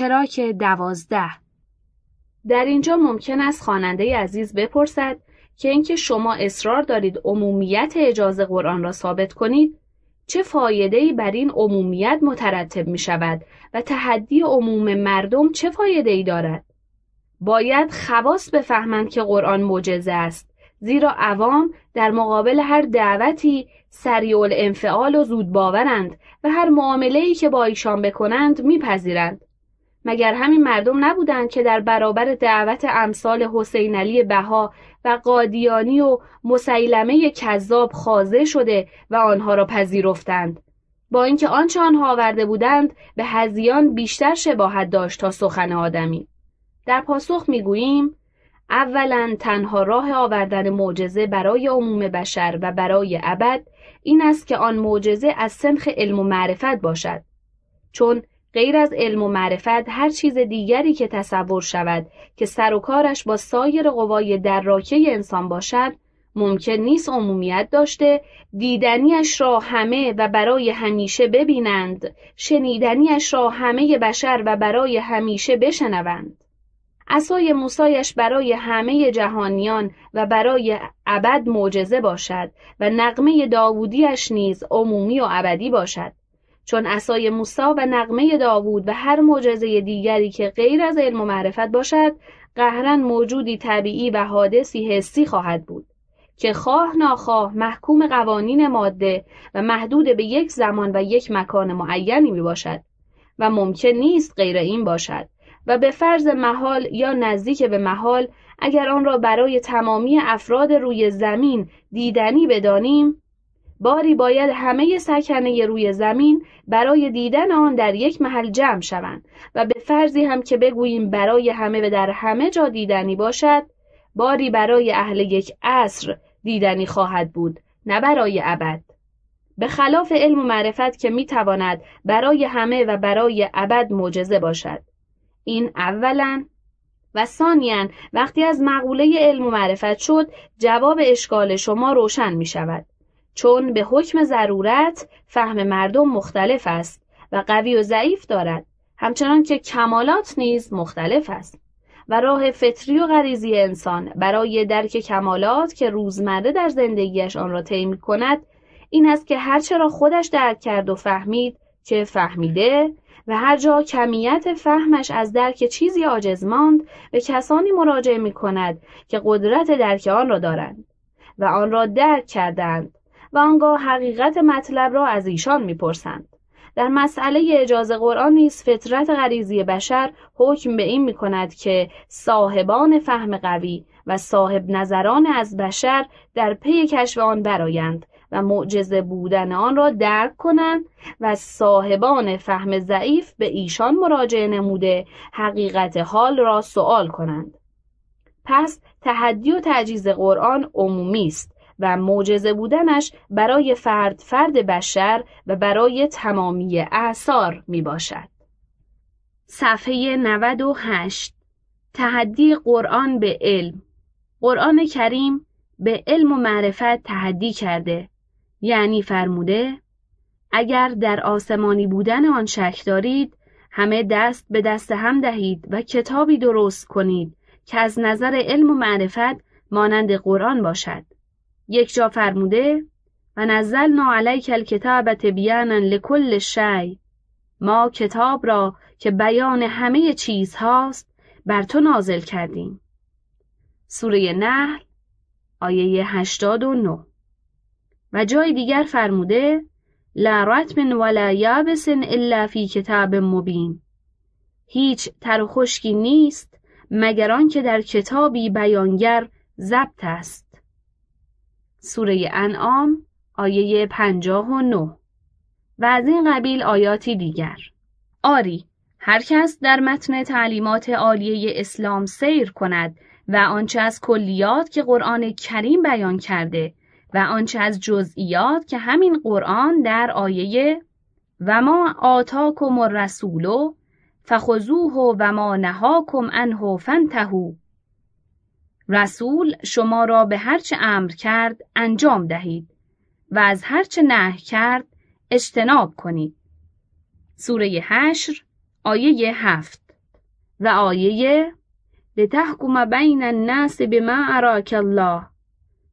تراک دوازده در اینجا ممکن است خواننده عزیز بپرسد که اینکه شما اصرار دارید عمومیت اجازه قرآن را ثابت کنید چه ای بر این عمومیت مترتب می شود و تحدی عموم مردم چه ای دارد؟ باید خواست بفهمند که قرآن معجزه است زیرا عوام در مقابل هر دعوتی سریع الانفعال و زود باورند و هر معامله ای که با ایشان بکنند میپذیرند مگر همین مردم نبودند که در برابر دعوت امثال حسین علی بها و قادیانی و مسیلمه کذاب خازه شده و آنها را پذیرفتند؟ با اینکه آنچه آنها آورده بودند به هزیان بیشتر شباهت داشت تا سخن آدمی. در پاسخ می‌گوییم اولا تنها راه آوردن معجزه برای عموم بشر و برای ابد این است که آن معجزه از سنخ علم و معرفت باشد. چون غیر از علم و معرفت هر چیز دیگری که تصور شود که سر و کارش با سایر قوای دراکه انسان باشد ممکن نیست عمومیت داشته دیدنیش را همه و برای همیشه ببینند شنیدنیش را همه بشر و برای همیشه بشنوند. عصای موسایش برای همه جهانیان و برای ابد معجزه باشد و نقمه داوودیش نیز عمومی و ابدی باشد. چون عصای موسا و نقمه داوود و هر معجزه دیگری که غیر از علم و معرفت باشد قهرا موجودی طبیعی و حادثی حسی خواهد بود که خواه ناخواه محکوم قوانین ماده و محدود به یک زمان و یک مکان معینی می باشد و ممکن نیست غیر این باشد و به فرض محال یا نزدیک به محال اگر آن را برای تمامی افراد روی زمین دیدنی بدانیم باری باید همه سکنه روی زمین برای دیدن آن در یک محل جمع شوند و به فرضی هم که بگوییم برای همه و در همه جا دیدنی باشد باری برای اهل یک عصر دیدنی خواهد بود نه برای ابد. به خلاف علم و معرفت که می‌تواند برای همه و برای ابد معجزه باشد. این اولا. و ثانیا وقتی از مقوله علم و معرفت شد جواب اشکال شما روشن می شود چون به حکم ضرورت فهم مردم مختلف است و قوی و ضعیف دارد. همچنان که کمالات نیز مختلف است و راه فطری و غریزی انسان برای درک کمالات که روزمره در زندگیش آن را طی کند این است که هرچه را خودش درک کرد و فهمید که فهمیده و هر جا کمیت فهمش از درک چیزی عاجز ماند به کسانی مراجعه می کند که قدرت درک آن را دارند و آن را درک کردند و آنگاه حقیقت مطلب را از ایشان می‌پرسند. در مسئله اجازه قرآن نیز فطرت غریزی بشر حکم به این می کند که صاحبان فهم قوی و صاحب نظران از بشر در پی کشف آن برایند و معجزه بودن آن را درک کنند و صاحبان فهم ضعیف به ایشان مراجعه نموده حقیقت حال را سوال کنند. پس تحدی و تعجیز قرآن عمومی است. و معجزه بودنش برای فرد فرد بشر و برای تمامی اعثار می باشد. صفحه 98 تحدی قرآن به علم. قرآن کریم به علم و معرفت تحدی کرده. یعنی فرموده اگر در آسمانی بودن آن شک دارید همه دست به دست هم دهید و کتابی درست کنید که از نظر علم و معرفت مانند قرآن باشد. یک جا فرموده و نزلنا علیک الکتاب تبیانا لکل شی ما کتاب را که بیان همه چیز هاست بر تو نازل کردیم. سوره نحل آیه 89 و جای دیگر فرموده لا رتم ولا یابس الا فی کتاب مبین. هیچ تر خشکی نیست مگر آنکه در کتابی بیانگر ضبط است. سوره انعام آیه پنجاه و نه. و از این قبیل آیاتی دیگر. آری هر کس در متن تعلیمات عالیه اسلام سیر کند و آنچه از کلیات که قرآن کریم بیان کرده و آنچه از جزئیات که همین قرآن در آیه و ما آتاکم الرسول فخذوه و ما نهاکم عنه فانتهوا رسول شما را به هرچه امر کرد انجام دهید و از هرچه نه کرد اجتناب کنید. سوره حشر آیه هفت. و آیه لتحکم بین الناس بما اراک الله.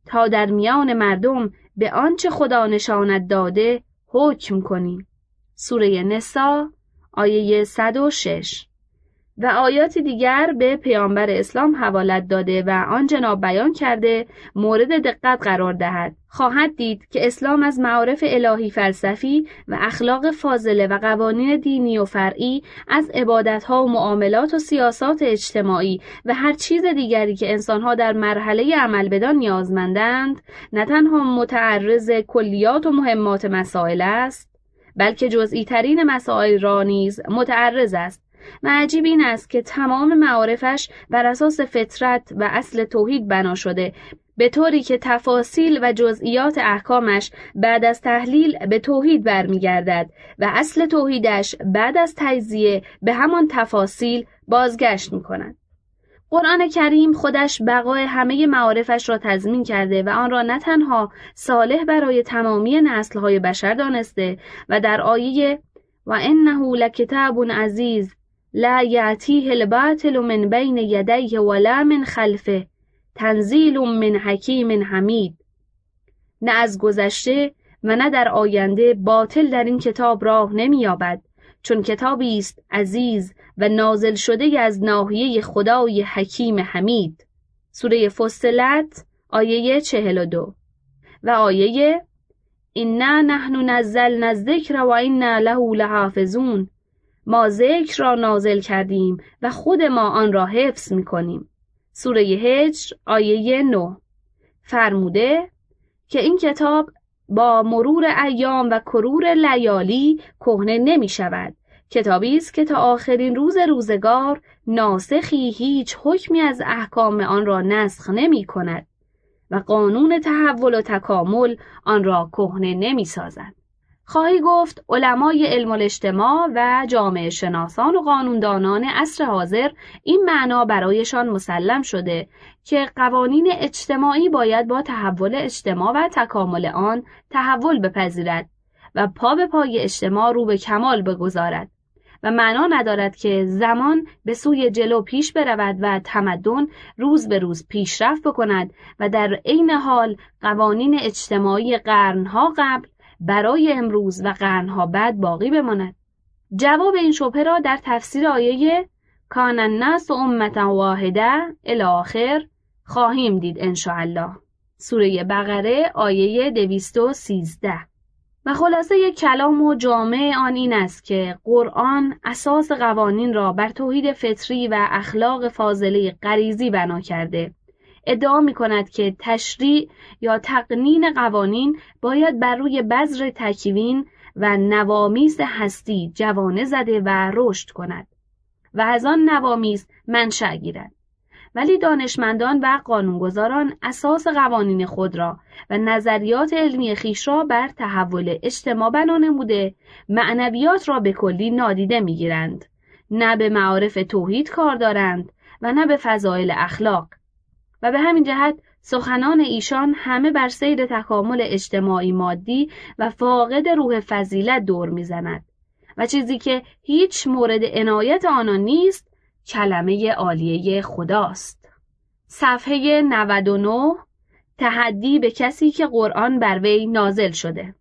تا در میان مردم به آنچه خدا نشانت داده حکم کنی سوره نسا آیه 106 و آیات دیگر به پیامبر اسلام حوالت داده و آن جناب بیان کرده مورد دقت قرار دهد. خواهد دید که اسلام از معارف الهی فلسفی و اخلاق فاضله و قوانین دینی و فرعی از عبادتها و معاملات و سیاسات اجتماعی و هر چیز دیگری که انسانها در مرحله عمل بدان نیازمندند نه تنها متعرض کلیات و مهمات مسائل است بلکه جزئی ترین مسائل را نیز متعرض است. و عجیب این است که تمام معارفش بر اساس فطرت و اصل توحید بنا شده به طوری که تفاصیل و جزئیات احکامش بعد از تحلیل به توحید برمیگردد و اصل توحیدش بعد از تجزیه به همان تفاصیل بازگشت می کند. قرآن کریم خودش بقای همه معارفش را تضمین کرده و آن را نه تنها صالح برای تمامی نسلهای بشر دانسته و در آیه و انه لکتاب عزیز لا یعتیه الباطل من بین یدیه ولا من خلفه تنزیل من حکیم حمید. نه از گذشته و نه در آینده باطل در این کتاب راه نمییابد چون کتابی است عزیز و نازل شده از ناحیه خدای حکیم حمید. سوره فصلت آیه 42 و آیه اینا نحن نزلنا الذکر و اینا له لحافظون. ما ذکر را نازل کردیم و خود ما آن را حفظ می کنیم. سوره هجر آیه 9 فرموده که این کتاب با مرور ایام و کرور لیالی کهنه نمی شود. کتابی است که تا آخرین روز روزگار ناسخی هیچ حکمی از احکام آن را نسخ نمی کند و قانون تحول و تکامل آن را کهنه نمی سازد. خواهی گفت علمای علم الاجتماع و جامعه شناسان و قانوندانان عصر حاضر این معنا برایشان مسلم شده که قوانین اجتماعی باید با تحول اجتماع و تکامل آن تحول بپذیرد و پا به پای اجتماع رو به کمال بگذارد و معنا ندارد که زمان به سوی جلو پیش برود و تمدن روز به روز پیشرفت بکند و در عین حال قوانین اجتماعی قرنها قبل برای امروز و قرنها بعد باقی بماند. جواب این شبهه را در تفسیر آیه کان الناس امتا واحده الاخر خواهیم دید انشاءالله. سوره بقره آیه 213 و خلاصه کلام و جامع آن این است که قرآن اساس قوانین را بر توحید فطری و اخلاق فاضله غریزی بنا کرده. ادعا می کند که تشریع یا تقنین قوانین باید بر روی بذر تکوین و نوامیز هستی جوانه زده و رشد کند و از آن نوامیز منشأ گیرد. ولی دانشمندان و قانونگذاران اساس قوانین خود را و نظریات علمی خیش را بر تحول اجتماع بنا نموده معنویات را به کلی نادیده می‌گیرند. نه به معارف توحید کار دارند و نه به فضایل اخلاق. و به همین جهت سخنان ایشان همه بر سیر تکامل اجتماعی مادی و فاقد روح فضیلت دور می‌زند و چیزی که هیچ مورد عنایت آنان نیست کلمه عالیه خداست. صفحه 99 تحدی به کسی که قرآن بر وی نازل شده.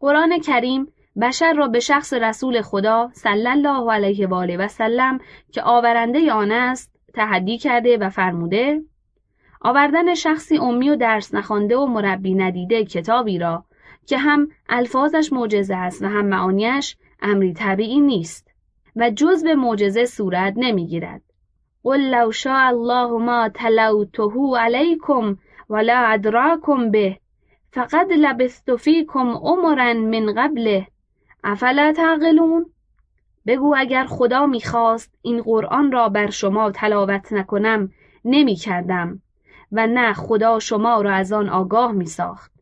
قرآن کریم بشر را به شخص رسول خدا صلی الله علیه و آله و سلم که آورنده آن است تحدی کرده و فرموده آوردن شخصی امی و درس نخوانده و مربی ندیده کتابی را که هم الفاظش معجزه است و هم معانیش امری طبیعی نیست و جز به معجزه صورت نمی‌گیرد. قل لو شاء الله ما تلوته علیکم ولا ادراکم به فقد لبثت فیکم عمرا من قبله. افلا تعقلون؟ بگو اگر خدا می‌خواست این قرآن را بر شما تلاوت نکنم نمی‌کردم. و نه خدا شما را از آن آگاه می ساخت.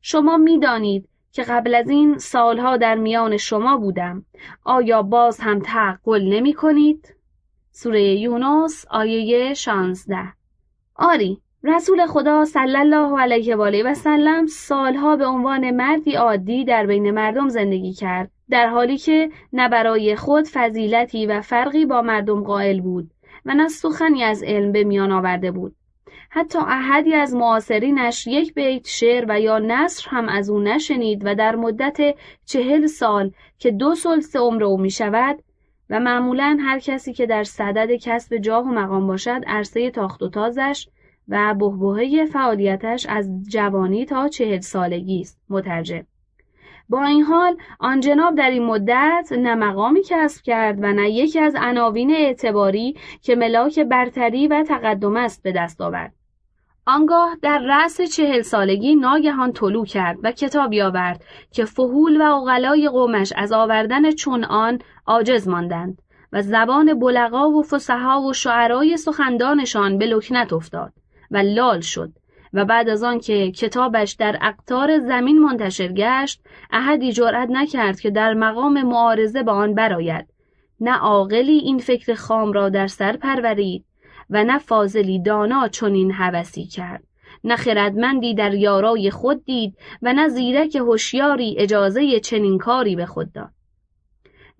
شما می دانید که قبل از این سالها در میان شما بودم. آیا باز هم تعقل نمی کنید؟ سوره یونس آیه 16 آری رسول خدا صلی الله علیه و آله و سلم سالها به عنوان مردی عادی در بین مردم زندگی کرد در حالی که نه برای خود فضیلتی و فرقی با مردم قائل بود و نه سخنی از علم به میان آورده بود حتی احدی از معاصرینش یک بیت شعر و یا نصر هم از او نشنید و در مدت چهل سال که دو سلس عمر او می شود و معمولا هر کسی که در صدد کسب جاه و مقام باشد عرصه تاخت و تازش و بهبهه فعالیتش از جوانی تا چهل سالگی است. مترجم با این حال آن جناب در این مدت نه مقامی کسب کرد و نه یکی از عناوین اعتباری که ملاک برتری و تقدم است به دست آورد. آنگاه در رأس چهل سالگی ناگهان طلوع کرد و کتابی آورد که فهول و اغلای قومش از آوردن چون آن عاجز ماندند و زبان بلغا و فسحا و شعرای سخندانشان به لکنت افتاد و لال شد و بعد از آن که کتابش در اقطار زمین منتشر گشت احدی جرأت نکرد که در مقام معارضه با آن برآید. نه عاقلی این فکر خام را در سر پرورید و نه فاضلی دانا چنین هوسی کرد. نه خردمندی در یارای خود دید و نه زیرک هوشیاری اجازه چنین کاری به خود داد.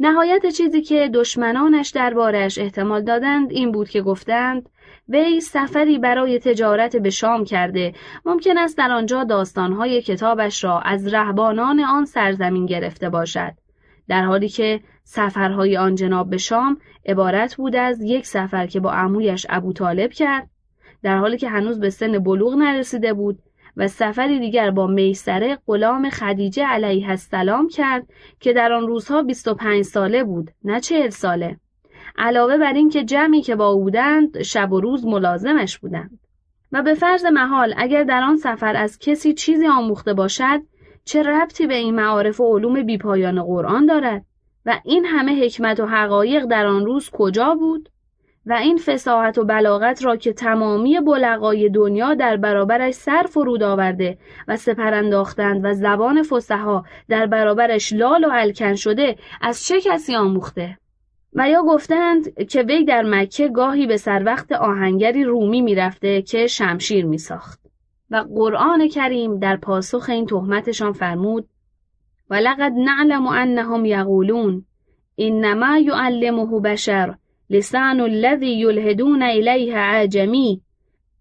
نهایت چیزی که دشمنانش دربارش احتمال دادند این بود که گفتند وی سفری برای تجارت به شام کرده. ممکن است در آنجا داستانهای کتابش را از رهبانان آن سرزمین گرفته باشد. در حالی که سفرهای آن جناب به شام عبارت بود از یک سفر که با عمویش ابو طالب کرد در حالی که هنوز به سن بلوغ نرسیده بود و سفری دیگر با میسره غلام خدیجه علیه السلام کرد که در آن روزها 25 ساله بود نه 40 ساله. علاوه بر اینکه جمعی که با او بودند شب و روز ملازمش بودند. و به فرض محال اگر در آن سفر از کسی چیزی آموخته باشد چه ربطی به این معارف و علوم بیپایان قرآن دارد؟ و این همه حکمت و حقایق در آن روز کجا بود؟ و این فساحت و بلاغت را که تمامی بلغای دنیا در برابرش سر فرود آورده و سپر انداختند و زبان فسحا در برابرش لال و الکن شده از چه کسی آموخته؟ و یا گفتند که وی در مکه گاهی به سر وقت آهنگری رومی می‌رفته که شمشیر میساخت. و قرآن کریم در پاسخ این تهمتشان فرمود ولقد نعلم انهم یقولون انما یعلمه بشر لسان الذي یلهدون الیه عجمی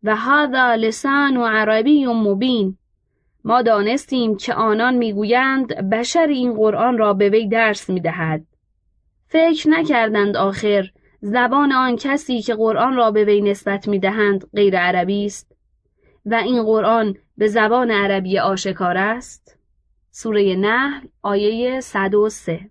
و هذا لسان عربی مبین ما دانستیم که آنان می‌گویند بشر این قرآن را به وی درس می‌دهد. فکر نکردند آخر زبان آن کسی که قرآن را به وی نسبت می‌دهند غیر عربی است؟ و این قرآن به زبان عربی آشکار است؟ سوره نحل آیه 103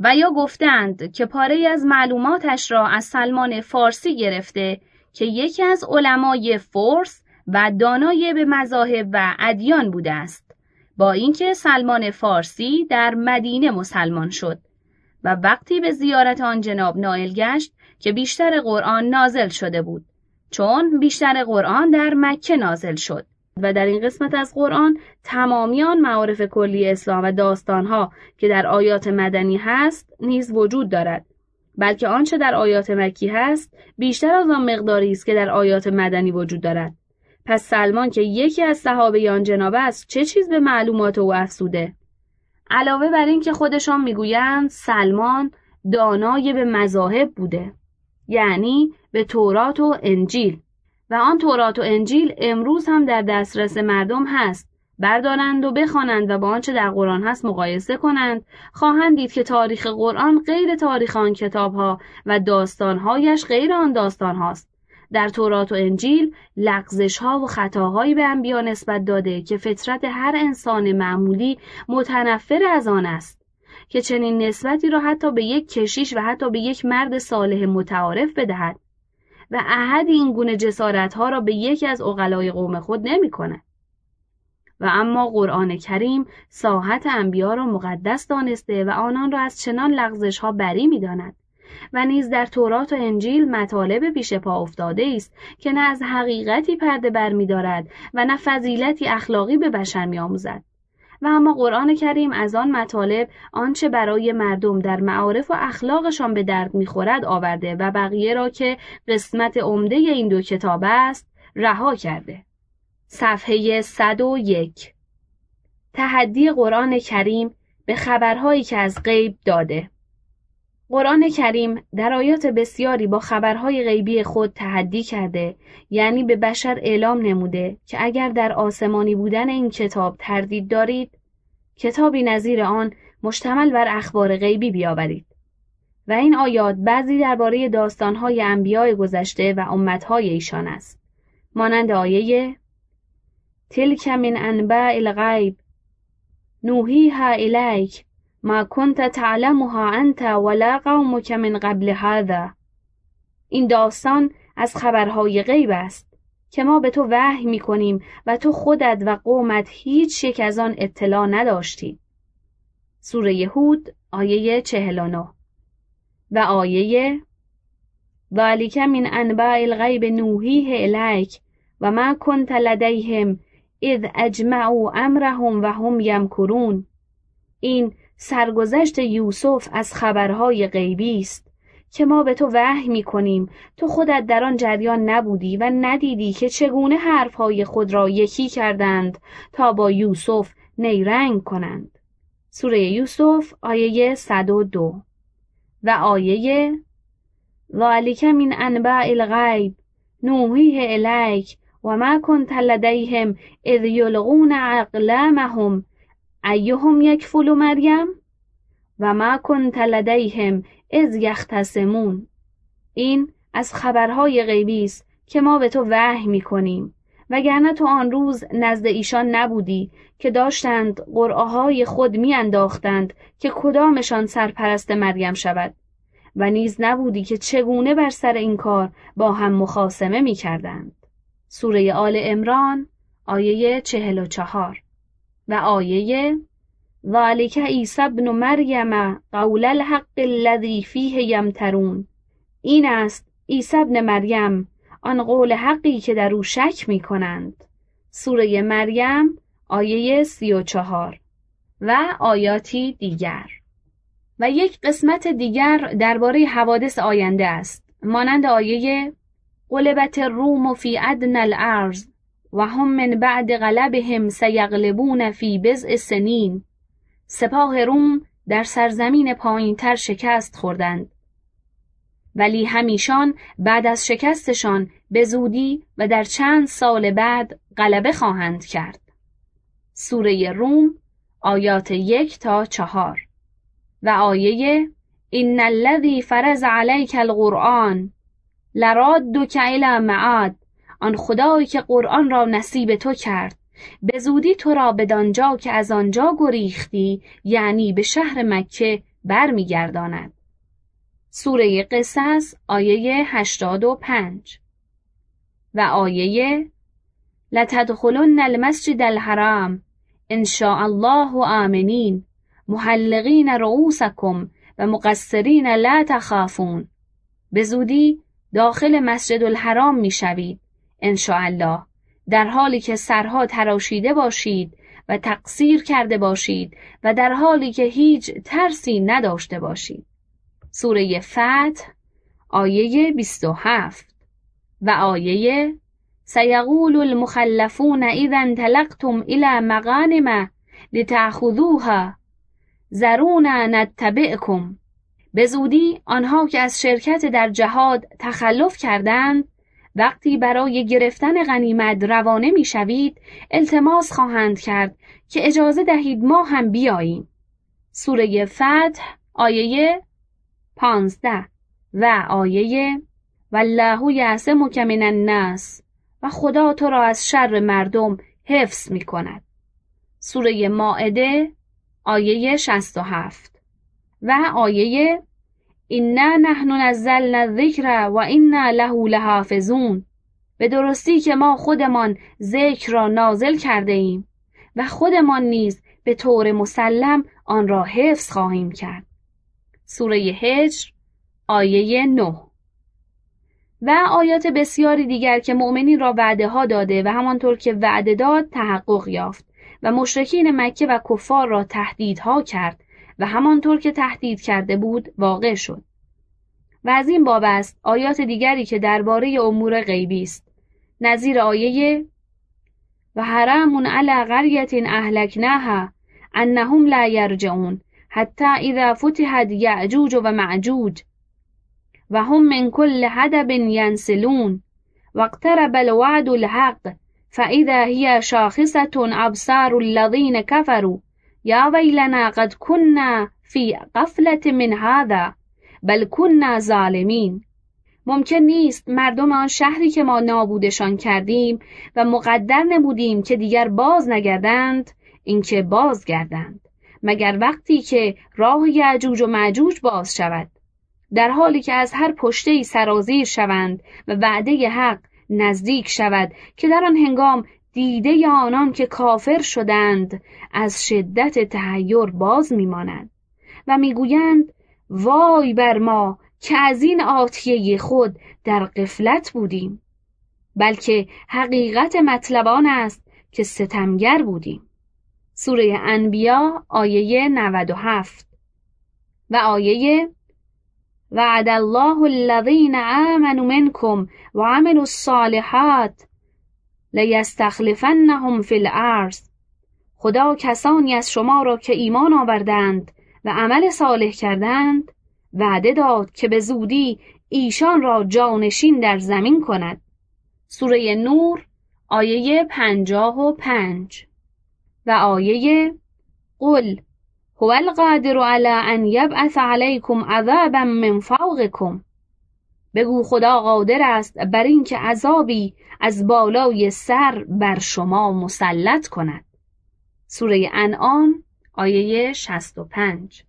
و یا گفتند که پاره از معلوماتش را از سلمان فارسی گرفته که یکی از علمای فرس و دانای به مذاهب و ادیان بوده است. با اینکه سلمان فارسی در مدینه مسلمان شد. و وقتی به زیارت آن جناب نائل گشت که بیشتر قرآن نازل شده بود. چون بیشتر قرآن در مکه نازل شد. و در این قسمت از قرآن تمامیان معارف کلی اسلام و داستانها که در آیات مدنی هست نیز وجود دارد بلکه آنچه در آیات مکی هست بیشتر از آن مقداری است که در آیات مدنی وجود دارد. پس سلمان که یکی از صحابه آن جناب است چه چیز به معلومات او افسوده علاوه بر این که خودشان می‌گویند سلمان دانای به مذاهب بوده یعنی به تورات و انجیل. و آن تورات و انجیل امروز هم در دسترس مردم هست. بردارند و بخوانند و با آنچه در قرآن هست مقایسه کنند. خواهند دید که تاریخ قرآن غیر تاریخ آن کتاب ها و داستانهایش غیر آن داستان هاست. در تورات و انجیل لغزش ها و خطاهایی به انبیا نسبت داده که فطرت هر انسان معمولی متنفر از آن است. که چنین نسبتی را حتی به یک کشیش و حتی به یک مرد صالح متعارف بدهد. و احد این گونه جسارت ها را به یکی از اقلای قوم خود نمی کند. و اما قرآن کریم ساحت انبیا را مقدس دانسته و آنان را از چنان لغزش ها بری می داند. و نیز در تورات و انجیل مطالب پیش پا افتاده است که نه از حقیقتی پرده برمیدارد و نه فضیلتی اخلاقی به بشر میآموزد و اما قرآن کریم از آن مطالب آنچه برای مردم در معارف و اخلاقشان به درد می‌خورد آورده و بقیه را که قسمت عمده این دو کتاب است رها کرده صفحه 101 تحدی قرآن کریم به خبرهایی که از غیب داده. قرآن کریم در آیات بسیاری با خبرهای غیبی خود تحدی کرده یعنی به بشر اعلام نموده که اگر در آسمانی بودن این کتاب تردید دارید کتابی نظیر آن مشتمل بر اخبار غیبی بیاورید. و این آیات بعضی درباره داستانهای انبیاء گذشته و امتهای ایشان است. مانند آیه تلک من انباء الغیب. نوحیها الیک. ما كنت تعلمها انت ولا قومك من قبل هذا. این داستان از خبرهای غیب است که ما به تو وحی می کنیم و تو خودت و قومت هیچ یک از آن اطلاع نداشتی. سوره یهود آیه 49 و آیه ذالک من انباء الغیب نوحیه الیک و ما کنت لدیهم اذ اجمعوا امرهم و هم یمکرون. این سرگذشت یوسف از خبرهای غیبی است که ما به تو وحی می کنیم تو خودت در آن جریان نبودی و ندیدی که چگونه حرفهای خود را یکی کردند تا با یوسف نیرنگ کنند. سوره یوسف آیه 102 و آیه ذالک من انباء الغیب نوحیه الیک و ما کنت لدیهم اذ یلغون اقلامهم. ایهم یکفل مریم؟ و ما کنت لدیهم اذ یختصمون. این از خبرهای غیبی است که ما به تو وحی می کنیم وگرنه تو آن روز نزد ایشان نبودی که داشتند قرعه خود میانداختند که کدامشان سرپرست مریم شود. و نیز نبودی که چگونه بر سر این کار با هم مخاسمه می کردند. سوره آل امران آیه چهل و چهار. و آیه ذالک عیسی ابن مریم قول الحق الذی فیه یمترون. این است عیسی ابن مریم آن قول حقی که در او شک می کنند سوره مریم آیه سی و چهار و آیاتی دیگر. و یک قسمت دیگر درباره حوادث آینده است. مانند آیه قلبت الروم فی ادن الارض. و هم من بعد غلبهم سیغلبون فی بضع سنین. سپاه روم در سرزمین پایینتر شکست خوردند. ولی همیشان بعد از شکستشان به زودی و در چند سال بعد غلبه خواهند کرد. سوره روم آیات یک تا چهار. و آیه این الذی فرض علیک القرآن لرادک الی معاد آن خدایی که قرآن را نصیب تو کرد. به زودی تو را بدانجا که از آنجا گریختی یعنی به شهر مکه برمیگرداند. سوره قصص آیه 85 و آیه لتدخلن المسجد الحرام ان شاء الله آمنین. محلقین رؤوسکم و مقصرین لا تخافون. به زودی داخل مسجد الحرام می‌شوید. الله در حالی که سرها تراشیده باشید و تقصیر کرده باشید و در حالی که هیچ ترسی نداشته باشید. سوره فتح آیه 27 و آیه سیقول المخلفون اذا انطلقتم الى مغانم لتأخذوها زرونا نتبعکم. به زودی آنها که از شرکت در جهاد تخلف کردند وقتی برای گرفتن غنیمت روانه می‌شوید التماس خواهند کرد که اجازه دهید ما هم بیاییم سوره فتح آیه پانزده و آیه والله یعصمک من الناس و خدا تو را از شر مردم حفظ می کند. سوره ماعده آیه 67 و آیه اینا نحن نزلنا الذکر و اینا له لحافظون. به درستی که ما خودمان ذکر را نازل کرده ایم و خودمان نیز به طور مسلم آن را حفظ خواهیم کرد. سوره هجر آیه 9 و آیات بسیاری دیگر که مؤمنین را وعده ها داده و همانطور که وعده داد تحقق یافت و مشرکین مکه و کفار را تهدیدها کرد و همانطور که تهدید کرده بود واقع شد. و از این باب است آیات دیگری که درباره امور غیبی است. نظیر آیه و حرامون علی قریت اهلکناها انهم لا یرجعون حتی اذا فتحت یعجوج و معجوج و هم من كل حدب ینسلون واقترب الوعد الحق فإذا هي شاخصة أبصار الذين كفروا یا ویلنا قد كنا فی قفلت من هذا بل كنا ظالمین. ممکن نیست مردم آن شهری که ما نابودشان کردیم و مقدر نمودیم که دیگر باز نگردند اینکه باز گردند مگر وقتی که راه یعجوج و معجوج باز شود. در حالی که از هر پشته سرازیر شوند و وعده حق نزدیک شود که در آن هنگام دیده آنان که کافر شدند از شدت تهیر باز میمانند و می‌گویند وای بر ما که از این آتیه خود در قفلت بودیم بلکه حقیقت مطلبان است که ستمگر بودیم. سوره انبیا آیه 97 و آیه وعد الله الذين آمنوا منكم وعملوا الصالحات لیستخلفنهم فی الارض. خدا کسانی از شما را که ایمان آوردند و عمل صالح کردند وعده داد که به زودی ایشان را جانشین در زمین کند. سوره نور آیه پنجاه و پنج. و آیه قل هو القادر على ان یبعث علیکم عذابا من فوقکم. بگو خدا قادر است بر اینکه عذابی از بالای سر بر شما مسلط کند. سوره انعام آیه 65